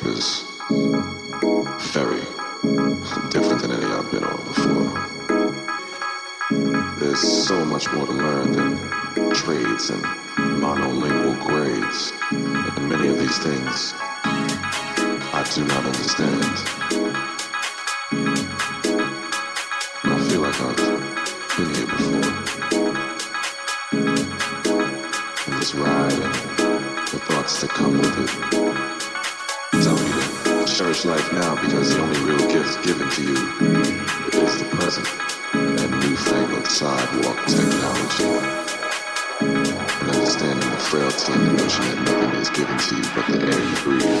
Trip is very different than any I've been on before. There's so much more to learn than trades and monolingual grades. And many of these things I do not understand. Cherish life now because the only real gift given to you is the present and newfangled sidewalk technology and understanding the frailty and the notion that nothing is given to you but the air you breathe.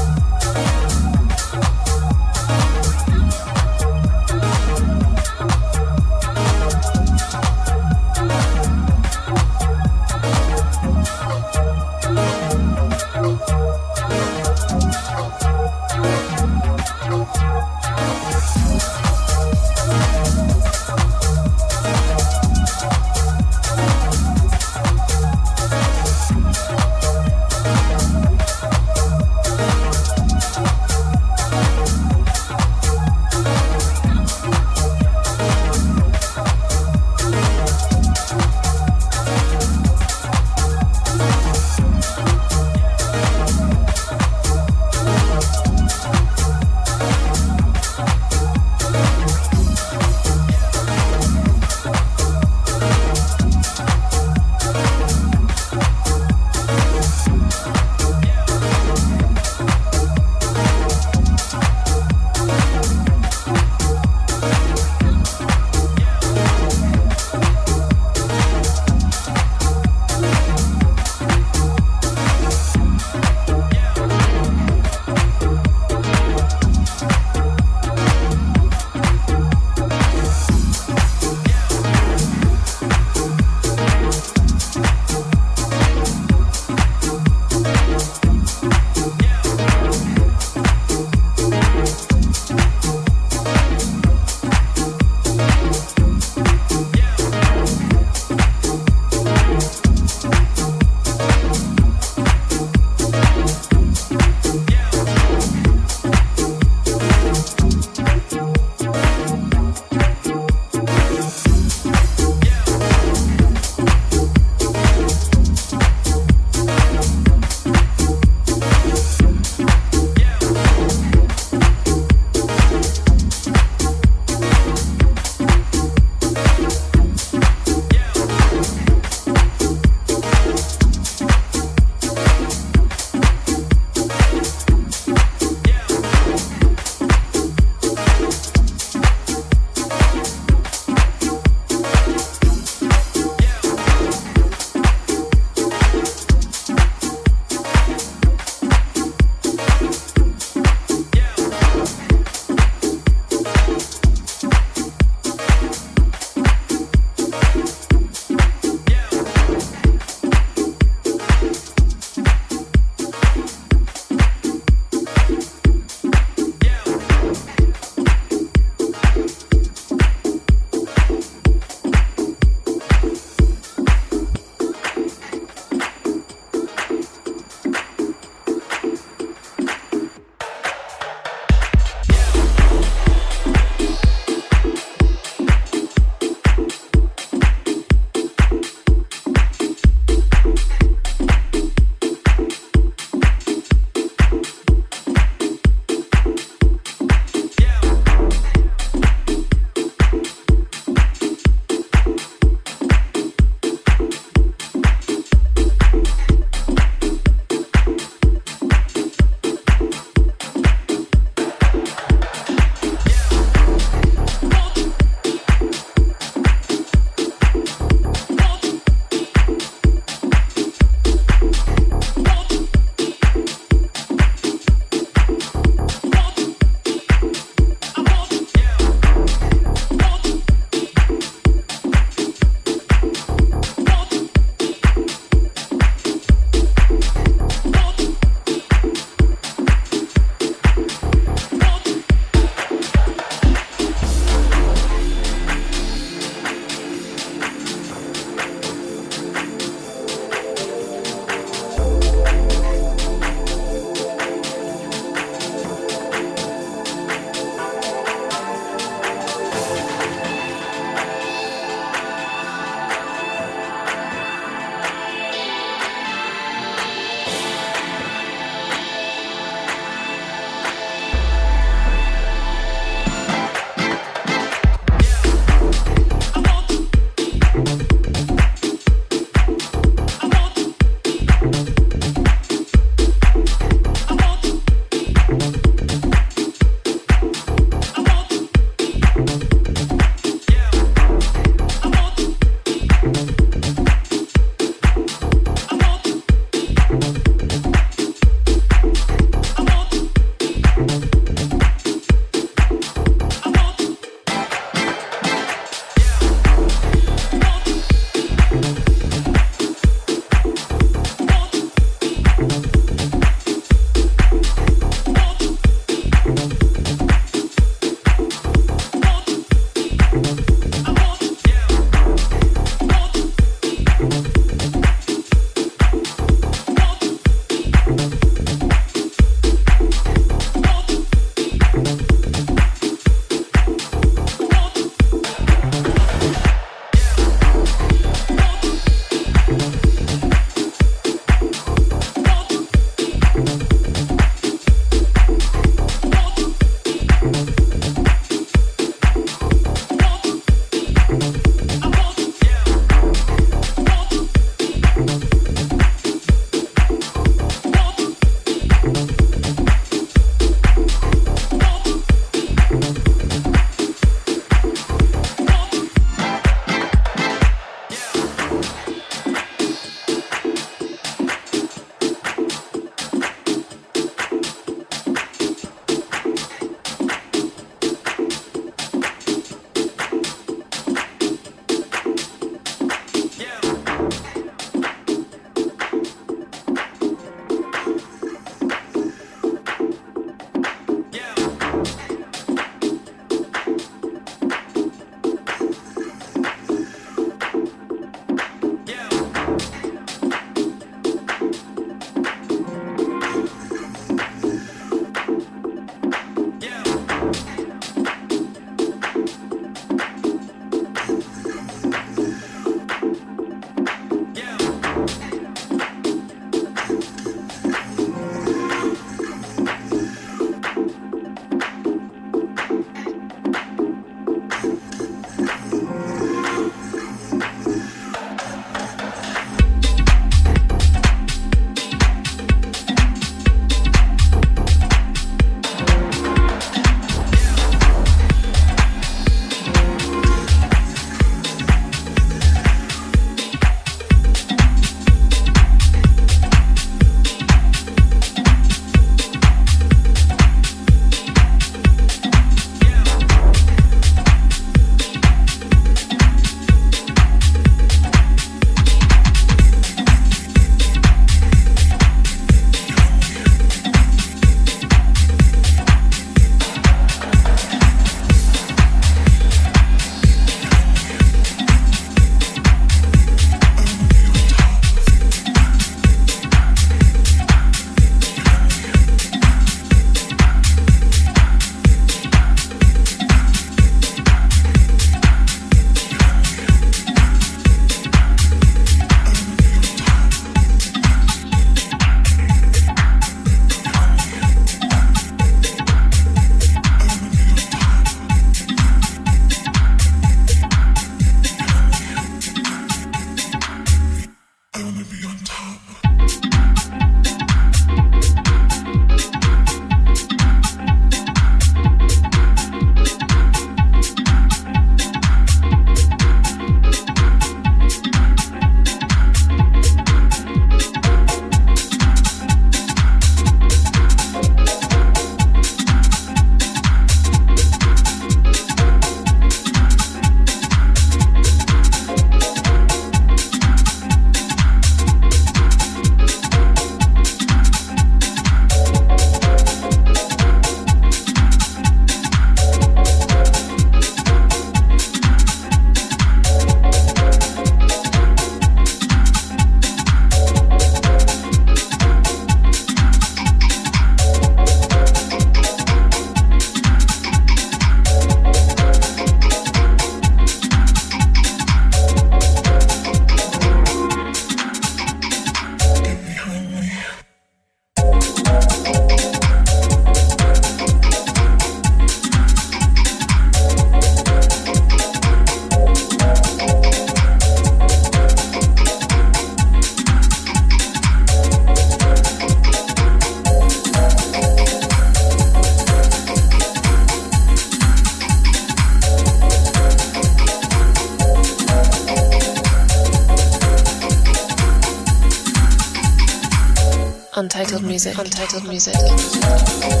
Untitled music.